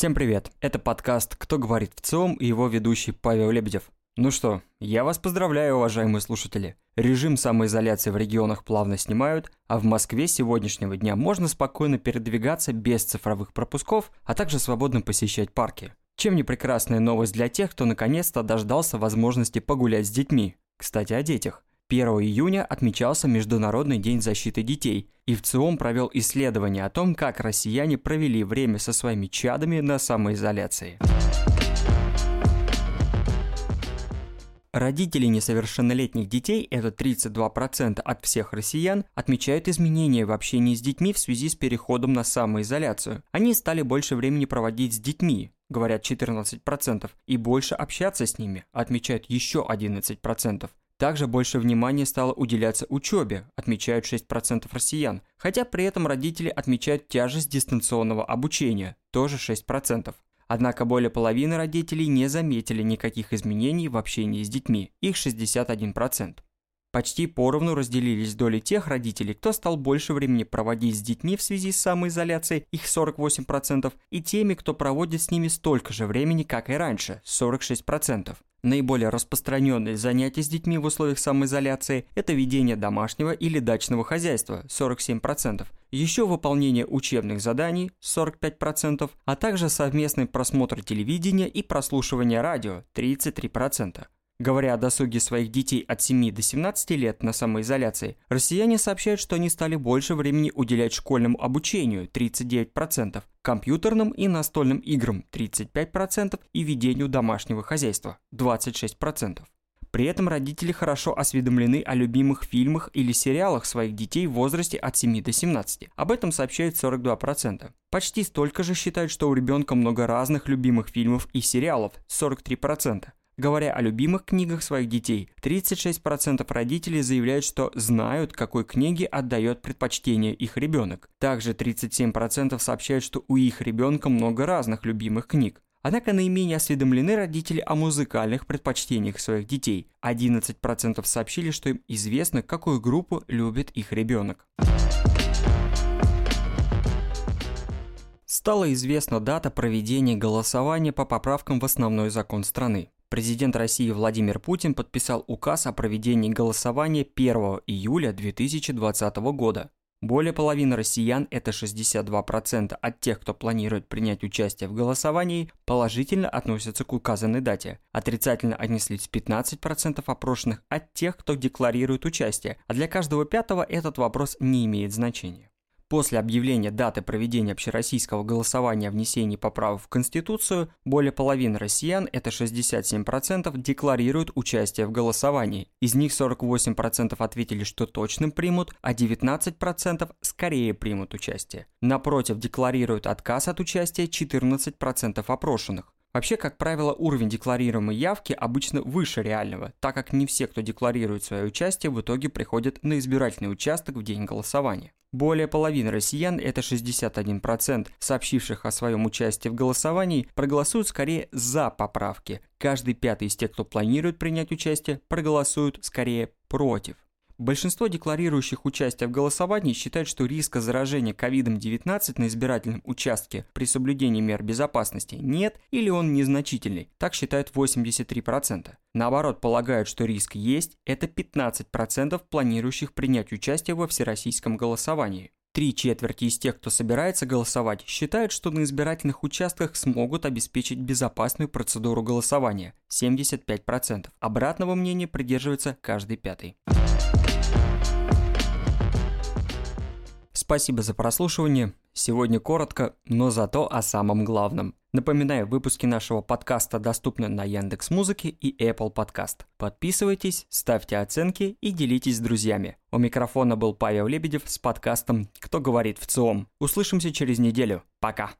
Всем привет! Это подкаст «Кто говорит в ЦИОМ» и его ведущий Павел Лебедев. Ну что, я вас поздравляю, уважаемые слушатели. Режим самоизоляции в регионах плавно снимают, а в Москве с сегодняшнего дня можно спокойно передвигаться без цифровых пропусков, а также свободно посещать парки. Чем не прекрасная новость для тех, кто наконец-то дождался возможности погулять с детьми. Кстати, о детях. 1 июня отмечался Международный день защиты детей, и в ЦИОМ провел исследование о том, как россияне провели время со своими чадами на самоизоляции. Родители несовершеннолетних детей, это 32% от всех россиян, отмечают изменения в общении с детьми в связи с переходом на самоизоляцию. Они стали больше времени проводить с детьми, говорят 14%, и больше общаться с ними, отмечают еще 11%. Также больше внимания стало уделяться учебе, отмечают 6% россиян, хотя при этом родители отмечают тяжесть дистанционного обучения, тоже 6%. Однако более половины родителей не заметили никаких изменений в общении с детьми, их 61%. Почти поровну разделились доли тех родителей, кто стал больше времени проводить с детьми в связи с самоизоляцией, их 48%, и теми, кто проводит с ними столько же времени, как и раньше, 46%. Наиболее распространенные занятия с детьми в условиях самоизоляции – это ведение домашнего или дачного хозяйства – 47%, еще выполнение учебных заданий – 45%, а также совместный просмотр телевидения и прослушивание радио – 33%. Говоря о досуге своих детей от 7 до 17 лет на самоизоляции, россияне сообщают, что они стали больше времени уделять школьному обучению – 39%, компьютерным и настольным играм – 35% и ведению домашнего хозяйства – 26%. При этом родители хорошо осведомлены о любимых фильмах или сериалах своих детей в возрасте от 7 до 17. Об этом сообщают 42%. Почти столько же считают, что у ребенка много разных любимых фильмов и сериалов – 43%. Говоря о любимых книгах своих детей, 36% родителей заявляют, что знают, какой книге отдает предпочтение их ребенок. Также 37% сообщают, что у их ребенка много разных любимых книг. Однако наименее осведомлены родители о музыкальных предпочтениях своих детей. 11% сообщили, что им известно, какую группу любит их ребенок. Стала известна дата проведения голосования по поправкам в основной закон страны. Президент России Владимир Путин подписал указ о проведении голосования 1 июля 2020 года. Более половины россиян, это 62% от тех, кто планирует принять участие в голосовании, положительно относятся к указанной дате. Отрицательно отнеслись 15% опрошенных от тех, кто декларирует участие, а для каждого пятого этот вопрос не имеет значения. После объявления даты проведения общероссийского голосования о внесении поправок в Конституцию, более половины россиян, это 67%, декларируют участие в голосовании. Из них 48% ответили, что точно примут, а 19% скорее примут участие. Напротив, декларируют отказ от участия 14% опрошенных. Вообще, как правило, уровень декларируемой явки обычно выше реального, так как не все, кто декларирует свое участие, в итоге приходят на избирательный участок в день голосования. Более половины россиян, это 61%, сообщивших о своем участии в голосовании, проголосуют скорее за поправки. Каждый пятый из тех, кто планирует принять участие, проголосуют скорее против. Большинство декларирующих участие в голосовании считают, что риска заражения COVID-19 на избирательном участке при соблюдении мер безопасности нет или он незначительный. Так считают 83%. Наоборот, полагают, что риск есть, это 15% планирующих принять участие во всероссийском голосовании. Три четверти из тех, кто собирается голосовать, считают, что на избирательных участках смогут обеспечить безопасную процедуру голосования – 75%. Обратного мнения придерживается каждый пятый. Спасибо за прослушивание. Сегодня коротко, но зато о самом главном. Напоминаю, выпуски нашего подкаста доступны на Яндекс Музыке и Apple Podcast. Подписывайтесь, ставьте оценки и делитесь с друзьями. У микрофона был Павел Лебедев с подкастом «Кто говорит в ЦИОМ». Услышимся через неделю. Пока!